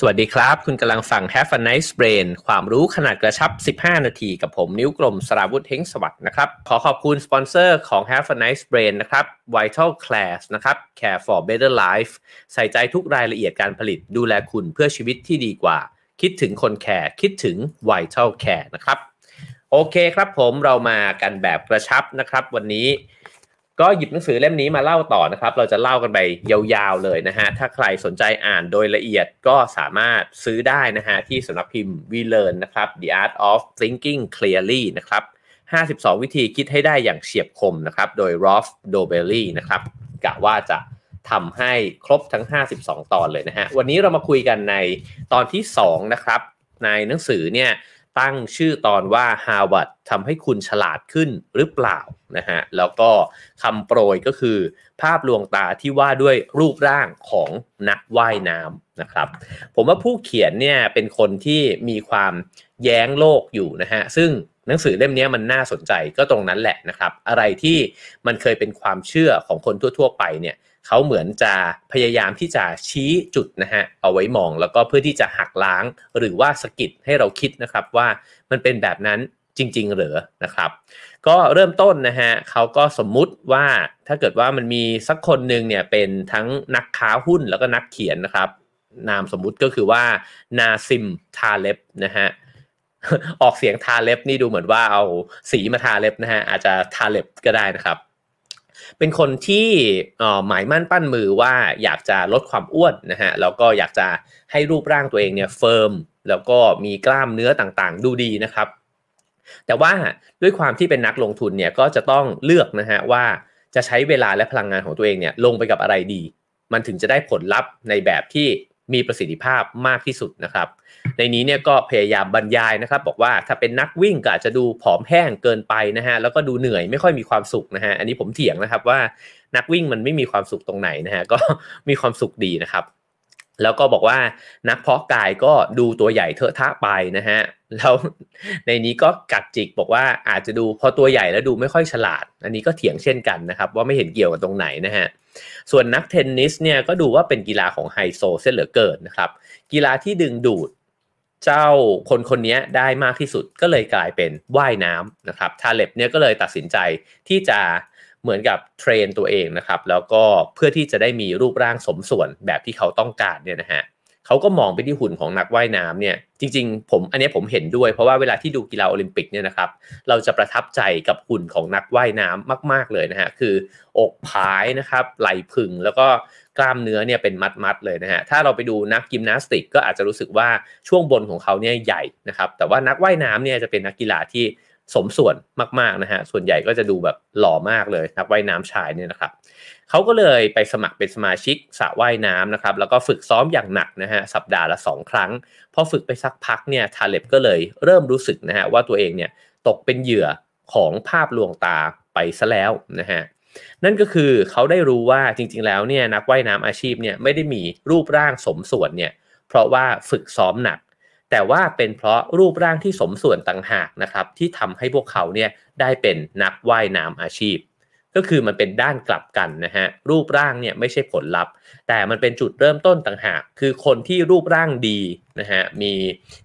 สวัสดีครับ คุณกำลังฟัง Have a nice brain ความรู้ขนาดกระชับ 15 นาทีกับผมนิ้วกลมสราวุธเฮ้งสวัสดิ์นะครับ ขอขอบคุณสปอนเซอร์ของ Have a nice brain นะครับ Vital Care นะครับ Care for better life ใส่ใจทุกรายละเอียดการผลิตดูแลคุณเพื่อชีวิตที่ดีกว่า คิดถึงคนแคร์คิดถึง Vital Care นะครับ โอเคครับผมเรามากันแบบกระชับนะครับ วันนี้ ก็หยิบหนังสือเล่มนี้มาเล่าต่อนะครับ เราจะเล่ากันไปยาวๆเลยนะฮะ ถ้าใครสนใจอ่านโดยละเอียดก็สามารถซื้อได้นะฮะ ที่สำนักพิมพ์ We Learn นะครับ The Art of Thinking Clearly นะครับ 52 วิธีคิดให้ได้อย่างเฉียบคมนะครับ โดย Rolf d o b e l l y นะครับกะว่าจะทำให้ครบทั้ง 52 ตอนเลยนะฮะ วันนี้เรามาคุยกันในตอนที่ 2 นะครับ ในหนังสือเนี่ย ตั้งชื่อตอนว่า Harvard ทำให้คุณฉลาดขึ้นหรือเปล่านะฮะแล้วก็คำโปรยก็คือ ภาพลวงตาที่ว่าด้วยรูปร่างของนักว่ายน้ำนะครับ ผมว่าผู้เขียนเนี่ยเป็นคนที่มีความแย้งโลกอยู่นะฮะซึ่งหนังสือเล่มนี้มันน่าสนใจก็ตรงนั้นแหละนะครับ อะไรที่มันเคยเป็นความเชื่อของคนทั่ว ๆ ไปเนี่ย เขาเหมือนจะพยายามที่จะชี้จุดนะฮะเอาไว้มองแล้วก็เพื่อที่จะหักล้างหรือว่าสกิดให้เราคิดนะครับว่ามันเป็นแบบนั้นจริงๆหรือนะครับ ก็เริ่มต้นนะฮะเขาก็สมมุติว่าถ้าเกิดว่ามันมีสักคนหนึ่งเนี่ยเป็นทั้งนักค้าหุ้นแล้วก็นักเขียนนะครับ นามสมมุติก็คือว่านาซิมทาเล็บนะฮะออกเสียงทาเล็บนี่ดูเหมือนว่าเอาสีมาทาเล็บนะฮะอาจจะทาเล็บก็ได้นะครับ เป็นคนที่หมายมั่นปั้นมือว่าอยากจะลดความอ้วนนะฮะแล้วก็อยากจะให้รูปร่างตัวเองเนี่ยเฟิร์มแล้วก็มีกล้ามเนื้อต่างๆ ดูดีนะครับ แต่ว่าด้วยความที่เป็นนักลงทุนเนี่ยก็จะต้องเลือกนะฮะว่าจะใช้เวลาและพลังงานของตัวเองเนี่ยลงไปกับอะไรดี มันถึงจะได้ผลลัพธ์ในแบบที่ มีประสิทธิภาพมากที่สุดนะครับ ในนี้เนี่ยก็พยายามบรรยายนะครับ บอกว่าถ้าเป็นนักวิ่งก็อาจจะดูผอมแห้งเกินไปนะฮะแล้วก็ดูเหนื่อยไม่ค่อยมีความสุขนะฮะอันนี้ผมเถียงนะครับว่านักวิ่งมันไม่มีความสุขตรงไหนนะฮะก็มีความสุขดีนะครับ แล้วก็บอกว่านักเพาะกายก็ดูตัวใหญ่เถอะทะไปนะฮะแล้วในนี้ก็กัดจิกบอกว่าอาจจะดูพอตัวใหญ่แล้วดูไม่ค่อยฉลาด อันนี้ก็เถียงเช่นกันนะครับ ว่าไม่เห็นเกี่ยวกับตรงไหนนะฮะส่วนนักเทนนิสเนี่ยก็ดูว่าเป็นกีฬาของไฮโซเส้นเหลือเกินนะครับ กีฬาที่ดึงดูดเจ้าคนคนนี้ได้มากที่สุดก็เลยกลายเป็นว่ายน้ำนะครับทาเลบเนี่ยก็เลยตัดสินใจที่จะ เหมือนกับ train ตัวเองนะครับแล้วก็เพื่อที่จะได้มีรูปร่างสมส่วนแบบที่เขาต้องการเนี่ยนะฮะเขาก็มองไปที่หุ่นของนักว่ายน้ำเนี่ยจริง ๆ ผมอันนี้ผมเห็นด้วย เพราะว่าเวลาที่ดูกีฬาโอลิมปิกเนี่ยนะครับเราจะประทับใจกับหุ่นของนักว่ายน้ำมาก ๆเลยนะฮะคืออกผายนะครับไหล่ผึ่งแล้วก็กล้ามเนื้อเนี่ยเป็นมัดๆเลยนะฮะถ้าเราไปดูนักยิมนาสติกก็อาจจะรู้สึกว่าช่วงบนของเขาเนี่ยใหญ่นะครับแต่ว่านักว่ายน้ำเนี่ยจะเป็นนักกีฬาที่ สมส่วนมากๆนะฮะส่วนใหญ่ก็จะดูแบบหล่อมากเลยนักว่ายน้ำชายเนี่ยนะครับเขาก็เลยไปสมัครเป็นสมาชิกสระว่ายน้ำนะครับแล้วก็ฝึกซ้อมอย่างหนักนะฮะสัปดาห์ละ 2 ครั้ง พอฝึกไปสักพักเนี่ยทาเล็บก็เลยเริ่มรู้สึกนะฮะว่าตัวเองเนี่ยตกเป็นเหยื่อของภาพลวงตาไปซะแล้วนะฮะนั่นก็คือเขาได้รู้ว่าจริงๆแล้วเนี่ยนักว่ายน้ำอาชีพเนี่ยไม่ได้มีรูปร่างสมส่วนเนี่ยเพราะว่าฝึกซ้อมหนัก แต่ว่าเป็นเพราะรูปร่างที่สมส่วนต่างหากนะครับที่ทำให้พวกเขาเนี่ยได้เป็นนักว่ายน้ำอาชีพ ก็คือมันเป็นด้านกลับกันนะฮะรูปร่างเนี่ยไม่ใช่ผลลัพธ์ แต่มันเป็นจุดเริ่มต้นต่างหาก คือคนที่รูปร่างดีนะฮะมี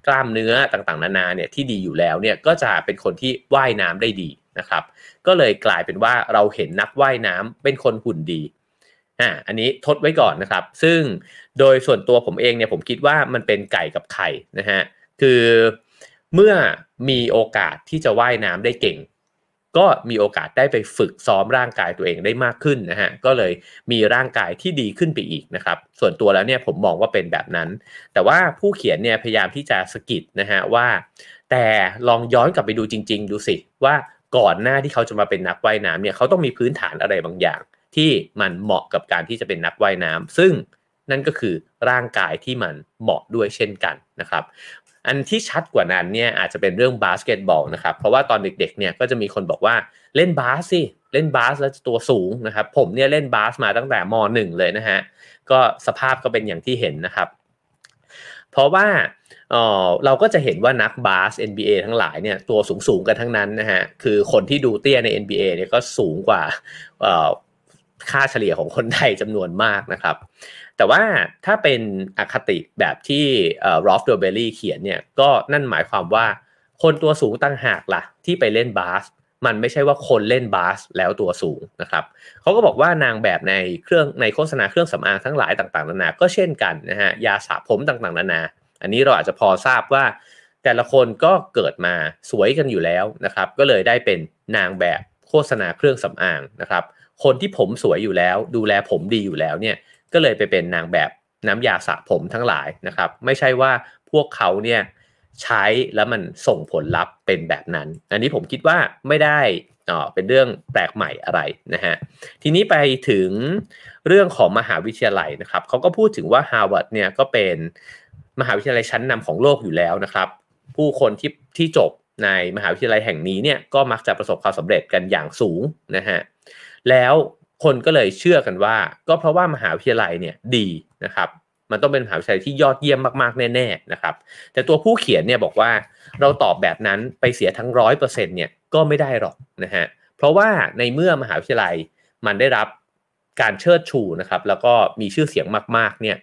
กล้ามเนื้อต่างๆ นานาเนี่ยที่ดีอยู่แล้วเนี่ยก็จะเป็นคนที่ว่ายน้ำได้ดีนะครับ ก็เลยกลายเป็นว่าเราเห็นนักว่ายน้ำเป็นคนหุ่นดี อ่าอันนี้ทดไว้ก่อนนะครับ ซึ่งโดยส่วนตัวผมเองเนี่ยผมคิดว่ามันเป็นไก่กับไข่นะฮะคือเมื่อมีโอกาสที่จะว่ายน้ำได้เก่ง ก็มีโอกาสได้ไปฝึกซ้อมร่างกายตัวเองได้มากขึ้นนะฮะก็เลยมีร่างกายที่ดีขึ้นไปอีกนะครับ ส่วนตัวแล้วเนี่ยผมมองว่าเป็นแบบนั้น แต่ว่าผู้เขียนเนี่ยพยายามที่จะสกิดนะฮะว่า แต่ลองย้อนกลับไปดูจริง ๆ ดูสิว่าก่อนหน้าที่เขาจะมาเป็นนักว่ายน้ำเนี่ยเขาต้องมีพื้นฐานอะไรบางอย่าง ที่มันเหมาะกับการที่จะเป็นนักว่ายน้ำซึ่งนั่นก็คือร่างกายที่มันเหมาะด้วยเช่นกันนะครับอันที่ชัดกว่านั้นเนี่ยอาจจะเป็นเรื่องบาสเกตบอลนะครับเพราะว่าตอนเด็กๆเนี่ยก็จะมีคนบอกว่าเล่นบาสสิเล่นบาสแล้วตัวสูงนะครับผมเนี่ยเล่นบาสมาตั้งแต่ม.1 เลยนะฮะก็สภาพก็เป็นอย่างที่เห็นนะครับ เพราะว่าเออเราก็จะเห็นว่านักบาส NBA ทั้งหลายเนี่ยตัวสูงๆกันทั้งนั้นนะฮะคือคนที่ดูเตี้ยใน NBA เนี่ยก็สูงกว่า ค่าเฉลี่ยของคนไทยจำนวนมากนะครับ แต่ว่าถ้าเป็นอคติแบบที่รอล์ฟ โดเบลลีเขียนเนี่ยก็นั่นหมายความว่าคนตัวสูงต่างหากล่ะ ที่ไปเล่นบาสมันไม่ใช่ว่าคนเล่นบาสแล้วตัวสูงนะครับเขาก็บอกว่านางแบบในเครื่องในโฆษณาเครื่องสำอางทั้งหลายต่างๆนานา ก็เช่นกันนะฮะยาสระผมต่างๆนานา อันนี้เราอาจจะพอทราบว่า แต่ละคนก็เกิดมาสวยกันอยู่แล้วนะครับ ก็เลยได้เป็นนางแบบโฆษณาเครื่องสำอางนะครับ คนที่ผมสวยอยู่แล้ว ดูแลผมดีอยู่แล้วเนี่ยก็เลยไปเป็นนางแบบน้ำยาสระผมทั้งหลายนะครับ ไม่ใช่ว่าพวกเขาเนี่ยใช้แล้วมันส่งผลลัพธ์เป็นแบบนั้น อันนี้ผมคิดว่าไม่ได้อ๋อเป็นเรื่องแปลกใหม่อะไรนะฮะ ทีนี้ไปถึงเรื่องของมหาวิทยาลัยนะครับเขาก็พูดถึงว่าฮาร์วาร์ดเนี่ยก็เป็นมหาวิทยาลัยชั้นนำของโลกอยู่แล้วนะครับ ผู้คนที่ที่จบในมหาวิทยาลัยแห่งนี้เนี่ยก็มักจะประสบความสำเร็จกันอย่างสูงนะฮะ แล้วคนก็เลยเชื่อกันว่า ก็เพราะว่ามหาวิทยาลัยเนี่ยดีนะครับ มันต้องเป็นมหาวิทยาลัยที่ยอดเยี่ยมมากๆแน่ๆนะครับ แต่ตัวผู้เขียนเนี่ยบอกว่าเราตอบแบบนั้นไปเสียทั้งร้อยเปอร์เซ็นต์เนี่ยก็ไม่ได้หรอกนะฮะเพราะว่าในเมื่อมหาวิทยาลัยมันได้รับ การเชิดชูนะครับ แล้วก็มีชื่อเสียงมากๆเนี่ย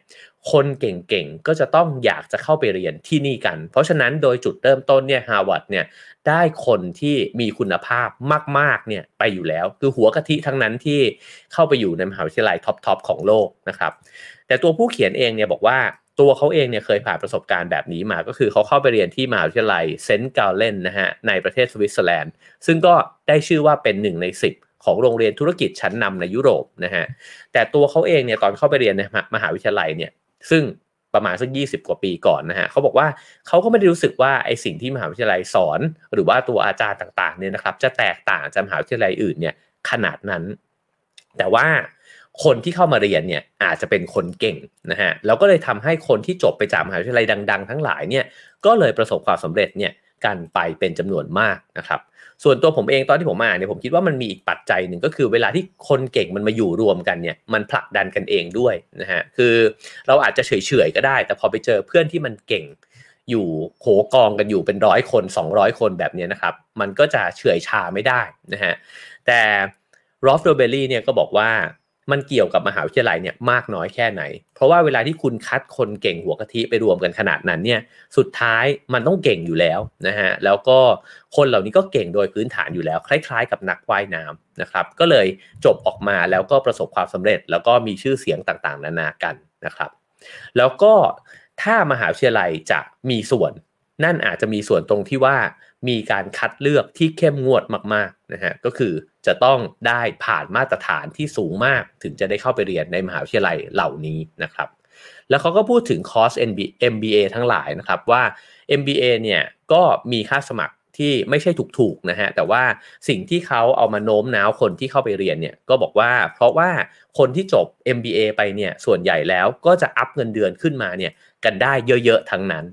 คนเก่งๆ ก็จะต้องอยากจะเข้าไปเรียนที่นี่กัน เพราะฉะนั้นโดยจุดเริ่มต้นเนี่ยฮาร์วาร์ดเนี่ยได้คนที่มีคุณภาพมากๆเนี่ยไปอยู่แล้ว คือหัวกะทิทั้งนั้นที่เข้าไปอยู่ในมหาวิทยาลัย top ๆของโลกนะครับ แต่ตัวผู้เขียนเองเนี่ยบอกว่าตัวเขาเองเนี่ยเคยผ่านประสบการณ์แบบนี้มา ก็คือเขาเข้าไปเรียนที่มหาวิทยาลัยเซนต์กาลเลนนะฮะในประเทศสวิตเซอร์แลนด์ ซึ่งก็ได้ชื่อว่าเป็นหนึ่งในสิบ ของโรงเรียนธุรกิจชั้นนำในยุโรปนะฮะแต่ตัวเขาเองเนี่ยตอนเข้าไปเรียนในมหาวิทยาลัยเนี่ยซึ่งประมาณสักยี่สิบกว่าปีก่อนนะฮะเขาบอกว่าเขาก็ไม่ได้รู้สึกว่าไอสิ่งที่มหาวิทยาลัยสอน หรือว่าตัวอาจารย์ต่างๆเนี่ยนะครับ จะแตกต่างจากมหาวิทยาลัยอื่นเนี่ยขนาดนั้น แต่ว่าคนที่เข้ามาเรียนเนี่ยอาจจะเป็นคนเก่งนะฮะแล้วก็เลยทำให้คนที่จบไปจากมหาวิทยาลัยดัง ๆ ทั้งหลายเนี่ยก็เลยประสบความสำเร็จเนี่ยกันไปเป็นจำนวนมากนะครับ ส่วนตัวผมเองตอนที่ผมมาเนี่ยผมคิดว่ามันมีอีกปัจจัยหนึ่งก็คือเวลาที่คนเก่งมันมาอยู่รวมกันเนี่ยมันผลักดันกันเองด้วยนะฮะคือเราอาจจะเฉยๆก็ได้ แต่พอไปเจอเพื่อนที่มันเก่งอยู่โขกองกันอยู่เป็นร้อยคน 200 คนแบบนี้นะครับ มันก็จะเฉื่อยชาไม่ได้นะฮะแต่รอฟโดเบลลี่เนี่ยก็บอกว่า มันเกี่ยวกับมหาวิทยาลัยเนี่ยมากน้อยแค่ไหน เพราะว่าเวลาที่คุณคัดคนเก่งหัวกะทิไปรวมกันขนาดนั้นเนี่ยสุดท้ายมันต้องเก่งอยู่แล้วนะฮะแล้วก็คนเหล่านี้ก็เก่งโดยพื้นฐานอยู่แล้ว คล้าย ๆ กับนักว่ายน้ำนะครับ ก็เลยจบออกมาแล้วก็ประสบความสำเร็จ แล้วก็มีชื่อเสียงต่างๆ นานากันนะครับ แล้วก็ถ้ามหาวิทยาลัยจะมีส่วน นั่นอาจจะมีส่วนตรงที่ว่ามีการคัดเลือกที่เข้มงวดมากๆนะฮะก็คือจะต้องได้ผ่านมาตรฐานที่สูงมากถึงจะได้เข้าไปเรียนในมหาวิทยาลัยเหล่านี้นะครับ แล้วเขาก็พูดถึงคอร์ส MBA ทั้งหลายนะครับว่า MBA เนี่ยก็มีค่าสมัครที่ไม่ใช่ถูกๆนะฮะแต่ว่าสิ่งที่เขาเอามาโน้มน้าวคนที่เข้าไปเรียนเนี่ยก็บอกว่าเพราะว่าคนที่จบ MBA ไปเนี่ยส่วนใหญ่แล้วก็จะอัพเงินเดือนขึ้นมาเนี่ยกันได้เยอะๆทั้งนั้น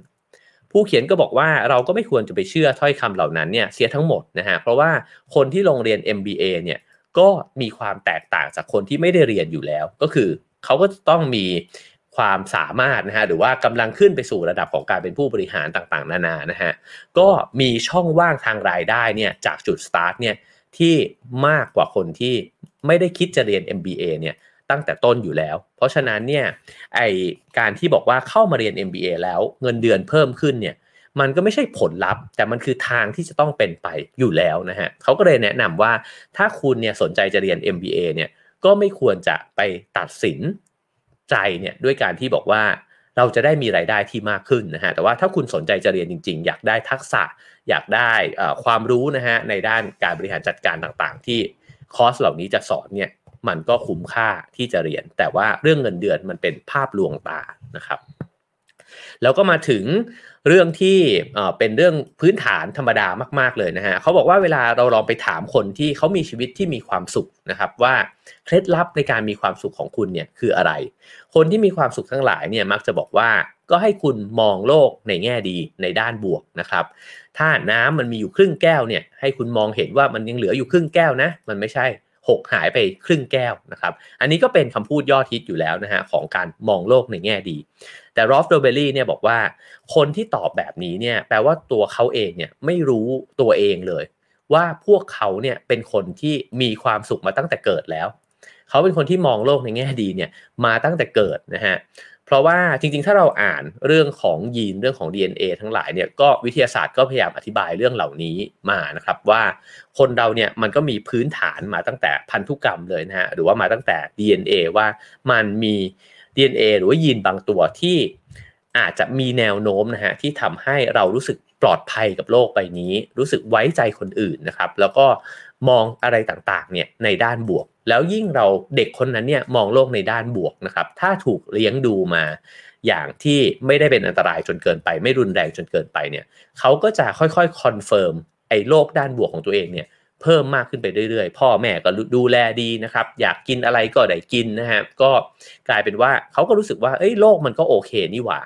ผู้เขียนก็บอกว่าเราก็ไม่ควรจะไปเชื่อถ้อยคำเหล่านั้นเนี่ยเสียทั้งหมดนะฮะเพราะว่าคนที่ลงเรียน MBA เนี่ยก็มีความแตกต่างจากคนที่ไม่ได้เรียนอยู่แล้ว ก็คือเขาก็ต้องมีความสามารถนะฮะหรือว่ากำลังขึ้นไปสู่ระดับของการเป็นผู้บริหารต่างๆ นานานะฮะก็มีช่องว่างทางรายได้เนี่ยจากจุดสตาร์ทเนี่ยที่มากกว่าคนที่ไม่ได้คิดจะเรียน MBA เนี่ย ตั้งแต่ต้นอยู่แล้ว เพราะฉะนั้นเนี่ยไอการที่บอกว่าเข้ามาเรียน MBA แล้วเงินเดือนเพิ่มขึ้นเนี่ยมันก็ไม่ใช่ผลลัพธ์ แต่มันคือทางที่จะต้องเป็นไปอยู่แล้วนะฮะเขาก็เลยแนะนำว่าถ้าคุณเนี่ยสนใจจะเรียน MBA เนี่ยก็ไม่ควรจะไปตัดสินใจเนี่ยด้วยการที่บอกว่าเราจะได้มีรายได้ที่มากขึ้นนะฮะ แต่ว่าถ้าคุณสนใจจะเรียนจริง ๆ อยากได้ทักษะ อยากได้ความรู้นะฮะในด้านการบริหารจัดการต่างๆ ที่คอร์สเหล่านี้จะสอนเนี่ย มันก็คุ้มค่าที่จะเรียน แต่ว่าเรื่องเงินเดือนมันเป็นภาพลวงตานะครับ แล้วก็มาถึงเรื่องที่เป็นเรื่องพื้นฐานธรรมดามาก ๆเลยนะฮะเขาบอกว่าเวลาเราลองไปถามคนที่เขามีชีวิตที่มีความสุขนะครับ ว่าเคล็ดลับในการมีความสุขของคุณเนี่ยคืออะไร คนที่มีความสุขทั้งหลายเนี่ยมักจะบอกว่าก็ให้คุณมองโลกในแง่ดีในด้านบวกนะครับ ถ้าน้ำมันมีอยู่ครึ่งแก้วเนี่ยให้คุณมองเห็นว่ามันยังเหลืออยู่ครึ่งแก้วนะ มันไม่ใช่ หกหายไปครึ่งแก้วนะครับ อันนี้ก็เป็นคำพูดยอดฮิตอยู่แล้วนะฮะของการมองโลกในแง่ดี แต่รอฟโดเบลลี่เนี่ยบอกว่าคนที่ตอบแบบนี้เนี่ยแปลว่าตัวเขาเองเนี่ยไม่รู้ตัวเองเลย ว่าพวกเขาเนี่ยเป็นคนที่มีความสุขมาตั้งแต่เกิดแล้ว เขาเป็นคนที่มองโลกในแง่ดีเนี่ยมาตั้งแต่เกิดนะฮะ เพราะว่าจริงๆ ถ้าเราอ่านเรื่องของยีนเรื่องของ DNA ทั้งหลายเนี่ยก็วิทยาศาสตร์ก็พยายามอธิบายเรื่องเหล่านี้มานะครับว่าคนเราเนี่ยมันก็มีพื้นฐานมาตั้งแต่พันธุกรรมเลยนะฮะหรือว่ามาตั้งแต่ DNA ว่ามันมี DNA หรือว่ายีนบางตัวที่อาจจะมีแนวโน้มนะฮะที่ทำให้เรารู้สึกปลอดภัยกับโลกใบนี้ รู้สึกไว้ใจคนอื่นนะครับ แล้วก็ มองอะไรต่างๆเนี่ยในด้านบวก แล้วยิ่งเราเด็กคนนั้นเนี่ยมองโลกในด้านบวกนะครับถ้าถูกเลี้ยงดูมาอย่างที่ไม่ได้เป็นอันตรายจนเกินไป ไม่รุนแรงจนเกินไปเนี่ยเขาก็จะค่อยๆ confirm ไอ้โลกด้านบวกของตัวเองเนี่ยเพิ่มมากขึ้นไปเรื่อยๆ พ่อแม่ก็ดูแลดีนะครับ อยากกินอะไรก็ได้กินนะฮะก็กลายเป็นว่าเขาก็รู้สึกว่าเอ้ยโลกมันก็โอเคนี่หว่า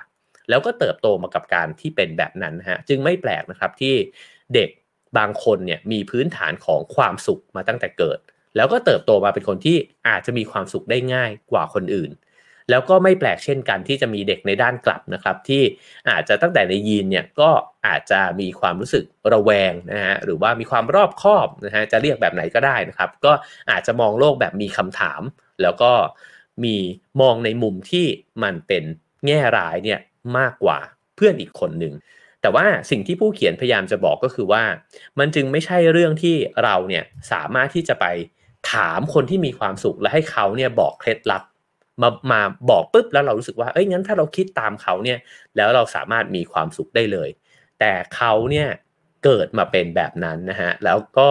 แล้วก็เติบโตมากับการที่เป็นแบบนั้นฮะจึงไม่แปลกนะครับที่เด็ก บางคนเนี่ยมีพื้นฐานของความสุขมาตั้งแต่เกิด แล้วก็เติบโตมาเป็นคนที่อาจจะมีความสุขได้ง่ายกว่าคนอื่น แล้วก็ไม่แปลกเช่นกันที่จะมีเด็กในด้านกลับนะครับ ที่อาจจะตั้งแต่ในยีนเนี่ยก็อาจจะมีความรู้สึกระแวงนะฮะหรือว่ามีความรอบคอบนะฮะจะเรียกแบบไหนก็ได้นะครับ ก็อาจจะมองโลกแบบมีคำถาม แล้วก็มีมองในมุมที่มันเป็นแง่ร้ายเนี่ยมากกว่าเพื่อนอีกคนหนึ่ง แต่ว่าสิ่งที่ผู้เขียนพยายามจะบอกก็คือว่า มันจึงไม่ใช่เรื่องที่เราเนี่ยสามารถที่จะไปถามคนที่มีความสุขและให้เขาเนี่ยบอกเคล็ดลับมามาบอกปุ๊บแล้วเรารู้สึกว่าเอ้ยงั้นถ้าเราคิดตามเขาเนี่ยแล้วเราสามารถมีความสุขได้เลย แต่เขาเนี่ยเกิดมาเป็นแบบนั้นนะฮะแล้วก็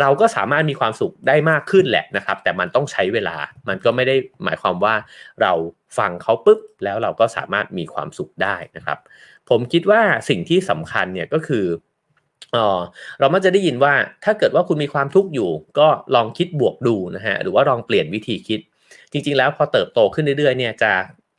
เราก็สามารถมีความสุขได้มากขึ้นแหละนะครับ แต่มันต้องใช้เวลามันก็ไม่ได้หมายความว่าเราฟังเขาปุ๊บแล้วเราก็สามารถมีความสุขได้นะครับ ผมคิดว่าสิ่งที่สำคัญเนี่ยก็คือเออเรามักจะได้ยินว่าถ้าเกิดว่าคุณมีความทุกข์อยู่ ก็ลองคิดบวกดูนะฮะหรือว่าลองเปลี่ยนวิธีคิด จริง ๆ แล้วพอเติบโตขึ้นเรื่อยๆเนี่ยจะ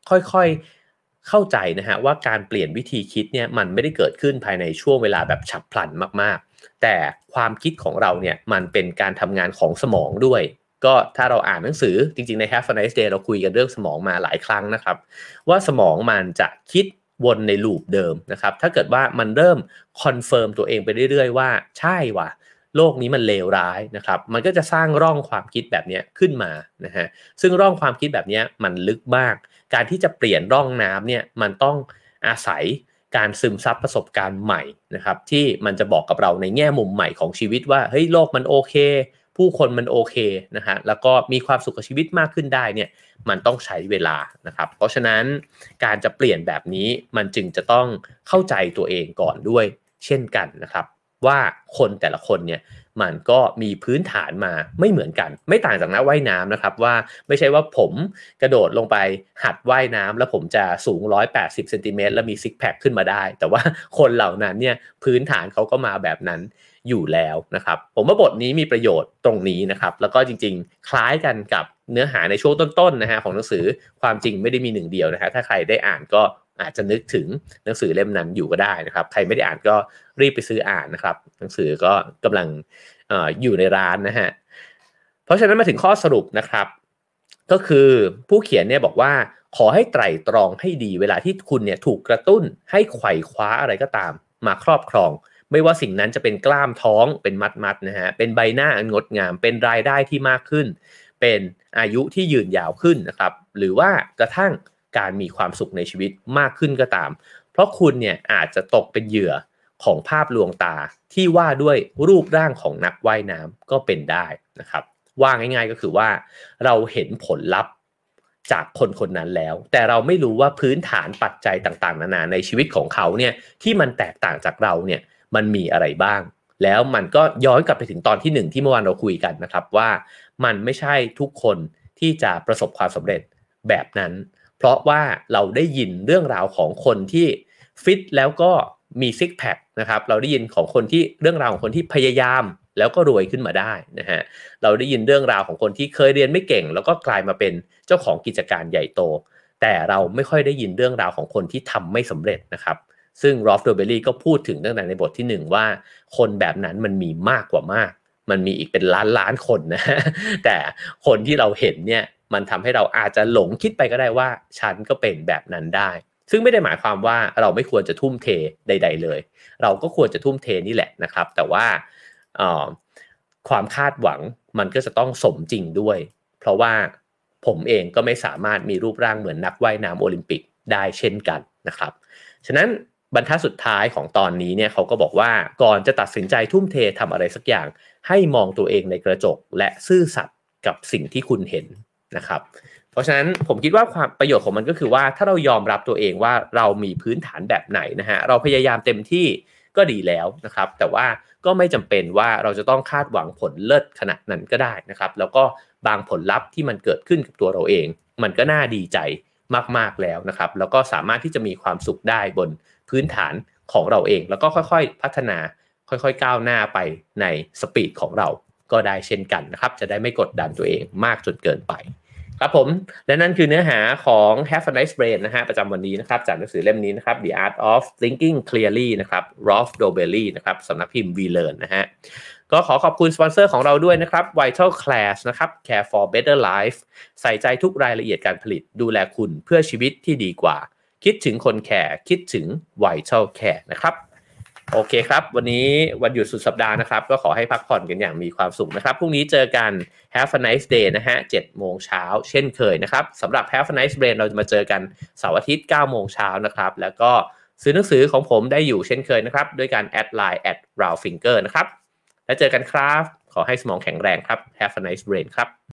ค่อยๆเข้าใจนะฮะว่าการเปลี่ยนวิธีคิดเนี่ยมันไม่ได้เกิดขึ้นภายในช่วงเวลาแบบฉับพลันมากๆ แต่ความคิดของเราเนี่ยมันเป็นการทำงานของสมองด้วย ก็ถ้าเราอ่านหนังสือจริงๆใน Have a nice day เราคุยกันเรื่องสมองมาหลายครั้งนะครับ ว่าสมองมันจะคิด วนในลูปเดิมนะครับ ถ้าเกิดว่ามันเริ่มconfirm ตัวเองไปเรื่อยๆ ว่าใช่ว่ะโลกนี้มันเลวร้ายนะครับ มันก็จะสร้างร่องความคิดแบบนี้ขึ้นมานะฮะ ซึ่งร่องความคิดแบบนี้มันลึกมาก การที่จะเปลี่ยนร่องน้ำเนี่ยมันต้องอาศัยการซึมซับประสบการณ์ใหม่นะครับที่มันจะบอกกับเราในแง่มุมใหม่ของชีวิตว่าเฮ้ยโลกมันโอเค ผู้คนมันโอเคนะฮะแล้วก็มีความสุขกับชีวิตมากขึ้นได้เนี่ยมันต้องใช้เวลานะครับ เพราะฉะนั้นการจะเปลี่ยนแบบนี้มันจึงจะต้องเข้าใจตัวเองก่อนด้วย เช่นกันนะครับ ว่าคนแต่ละคนเนี่ย มันก็มีพื้นฐานมาไม่เหมือนกัน ไม่ต่างจากนักว่ายน้ำนะครับว่าไม่ใช่ว่าผมกระโดดลงไปหัดว่ายน้ำแล้วผมจะสูง 180เซนติเมตรแล้วมีซิกแพคขึ้นมาได้ แต่ว่าคนเหล่านั้นเนี่ยพื้นฐานเขาก็มาแบบนั้นอยู่แล้วนะครับ ผมว่าบทนี้มีประโยชน์ตรงนี้นะครับ แล้วก็จริงๆ คล้ายกันกับเนื้อหาในช่วงต้นๆนะฮะของหนังสือความจริงไม่ได้มีหนึ่งเดียวนะฮะถ้าใครได้อ่านก็ อาจจะนึกถึงหนังสือเล่มนั้นอยู่ก็ได้นะครับ ใครไม่ได้อ่านก็รีบไปซื้ออ่านนะครับ หนังสือก็กำลังออยู่ในร้านนะฮะ เพราะฉะนั้นมาถึงข้อสรุปนะครับ ก็คือผู้เขียนเนี่ยบอกว่าขอให้ไตร่ตรองให้ดีเวลาที่คุณเนี่ยถูกกระตุ้นให้ไขว่คว้าอะไรก็ตาม มาครอบครอง ไม่ว่าสิ่งนั้นจะเป็นกล้ามท้องเป็นมัดมัดนะฮะเป็นใบหน้าอันงดงาม เป็นรายได้ที่มากขึ้น เป็นอายุที่ยืนยาวขึ้นนะครับ หรือว่ากระทั่ง การมีความสุขในชีวิตมากขึ้นก็ตาม เพราะคุณเนี่ยอาจจะตกเป็นเหยื่อของภาพลวงตาที่ว่าด้วยรูปร่างของนักว่ายน้ำก็เป็นได้นะครับ ว่าง่ายๆก็คือว่า เราเห็นผลลัพธ์จากคนคนนั้นแล้ว แต่เราไม่รู้ว่าพื้นฐานปัจจัยต่างๆ นานาในชีวิตของเขาเนี่ยที่มันแตกต่างจากเราเนี่ยมันมีอะไรบ้าง แล้วมันก็ย้อนกลับไปถึงตอนที่หนึ่งที่เมื่อวานเราคุยกันนะครับว่ามันไม่ใช่ทุกคนที่จะประสบความสำเร็จแบบนั้น เพราะว่าเราได้ยินเรื่องราวของคนที่ฟิตแล้วก็มีซิกแพคนะครับเราได้ยินของคนที่เรื่องราวของคนที่พยายามแล้วก็รวยขึ้นมาได้นะฮะเราได้ยินเรื่องราวของคนที่เคยเรียนไม่เก่ง แล้วก็กลายมาเป็นเจ้าของกิจการใหญ่โต แต่เราไม่ค่อยได้ยินเรื่องราวของคนที่ทำไม่สำเร็จนะครับซึ่งรอฟโดเบลลี่ก็พูดถึงตั้งแต่ในบทที่ 1 ว่า คนแบบนั้นมันมีมากกว่ามาก มันมีอีกเป็นล้านล้านคนนะแต่คนที่เราเห็นเนี่ย มันทำให้เราอาจจะหลงคิดไปก็ได้ว่า ฉันก็เป็นแบบนั้นได้ ซึ่งไม่ได้หมายความว่าเราไม่ควรจะทุ่มเทใด ๆ เลย เราก็ควรจะทุ่มเทนี่แหละนะครับ แต่ว่าความคาดหวังมันก็จะต้องสมจริงด้วยเพเพราะว่าผมเองก็ไม่สามารถมีรูปร่างเหมือนนักว่ายน้ำโอลิมปิกได้เช่นกันนะครับ ฉะนั้นบรรทัดสุดท้ายของตอนนี้เนี่ยเขาก็บอกว่าก่อนจะตัดสินใจทุ่มเททำอะไรสักอย่าง ให้มองตัวเองในกระจกและซื่อสัตย์กับสิ่งที่คุณเห็น นะครับ เพราะฉะนั้นผมคิดว่าความประโยชน์ของมันก็คือว่าถ้าเรายอมรับตัวเองว่าเรามีพื้นฐานแบบไหนนะฮะเราพยายามเต็มที่ก็ดีแล้วนะครับ แต่ว่าก็ไม่จำเป็นว่าเราจะต้องคาดหวังผลเลิศขนาดนั้นก็ได้นะครับ แล้วก็บางผลลัพธ์ที่มันเกิดขึ้นกับตัวเราเอง มันก็น่าดีใจมากๆแล้วนะครับ แล้วก็สามารถที่จะมีความสุขได้บนพื้นฐานของเราเอง แล้วก็ค่อยๆ พัฒนาค่อยๆ ก้าวหน้าไปในสปีดของเราก็ได้เช่นกันนะครับ จะได้ไม่กดดันตัวเองมากจนเกินไป ครับผม และนั่นคือเนื้อหาของ Have a nice brain นะฮะประจำวันนี้นะครับ จากหนังสือเล่มนี้นะครับ The Art of Thinking Clearly นะครับ Rolf Dobelli นะครับสำนักพิมพ์ We Learn นะฮะก็ขอขอบคุณสปอนเซอร์ของเราด้วยนะครับ Vital Care นะครับ Care for Better Life ใส่ใจทุกรายละเอียดการผลิตดูแลคุณเพื่อชีวิตที่ดีกว่า คิดถึงคนแคร์คิดถึง Vital Care นะครับ โอเคครับ วันนี้วันหยุดสุดสัปดาห์นะครับ ก็ขอให้พักผ่อนกันอย่างมีความสุขนะครับ พรุ่งนี้เจอกัน Have a nice day นะฮะ7โมงเช้าเช่นเคยนะครับสำหรับ Have a nice brain เราจะมาเจอกันเสาร์อาทิตย์9โมงเช้านะครับ แล้วก็ซื้อหนังสือของผมได้อยู่เช่นเคยนะครับ ด้วยการแอดไลน์ at r o w finger นะครับ แล้วเจอกันครับ ขอให้สมองแข็งแรงครับ Have a nice brain ครับ